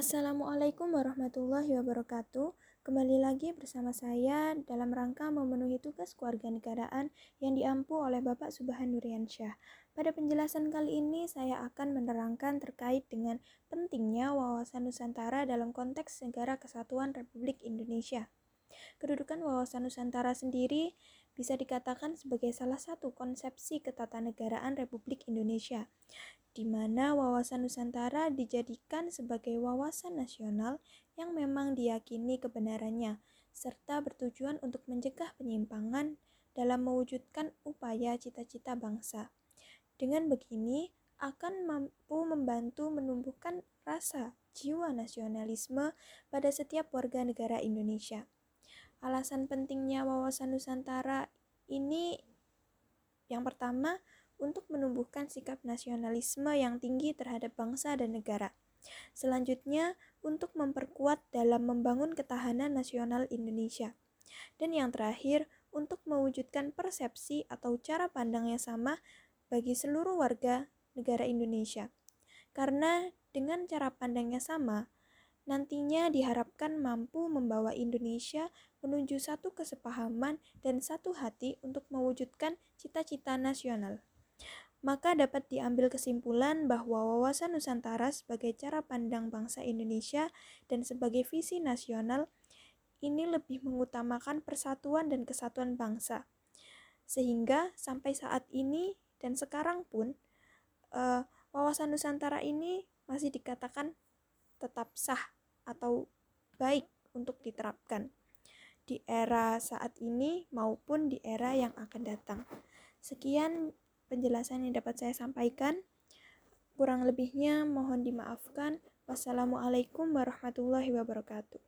Assalamualaikum warahmatullahi wabarakatuh. Kembali lagi bersama saya dalam rangka memenuhi tugas kewarganegaraan yang diampu oleh Bapak Subhan Nuriansyah. Pada penjelasan kali ini saya akan menerangkan terkait dengan pentingnya wawasan Nusantara dalam konteks negara kesatuan Republik Indonesia. Kedudukan wawasan Nusantara sendiri bisa dikatakan sebagai salah satu konsepsi ketatanegaraan Republik Indonesia di mana wawasan Nusantara dijadikan sebagai wawasan nasional yang memang diyakini kebenarannya, serta bertujuan untuk mencegah penyimpangan dalam mewujudkan upaya cita-cita bangsa. Dengan begini, akan mampu membantu menumbuhkan rasa jiwa nasionalisme pada setiap warga negara Indonesia. Alasan pentingnya wawasan Nusantara ini yang pertama, untuk menumbuhkan sikap nasionalisme yang tinggi terhadap bangsa dan negara. Selanjutnya, untuk memperkuat dalam membangun ketahanan nasional Indonesia. Dan yang terakhir, untuk mewujudkan persepsi atau cara pandang yang sama bagi seluruh warga negara Indonesia. Karena dengan cara pandangnya sama, nantinya diharapkan mampu membawa Indonesia menuju satu kesepahaman dan satu hati untuk mewujudkan cita-cita nasional maka dapat diambil kesimpulan bahwa wawasan Nusantara sebagai cara pandang bangsa Indonesia dan sebagai visi nasional ini lebih mengutamakan persatuan dan kesatuan bangsa. Sehingga sampai saat ini dan sekarang pun uh, wawasan Nusantara ini masih dikatakan tetap sah atau baik untuk diterapkan di era saat ini maupun di era yang akan datang. Sekian penjelasan yang dapat saya sampaikan. Kurang lebihnya mohon dimaafkan. Wassalamualaikum warahmatullahi wabarakatuh.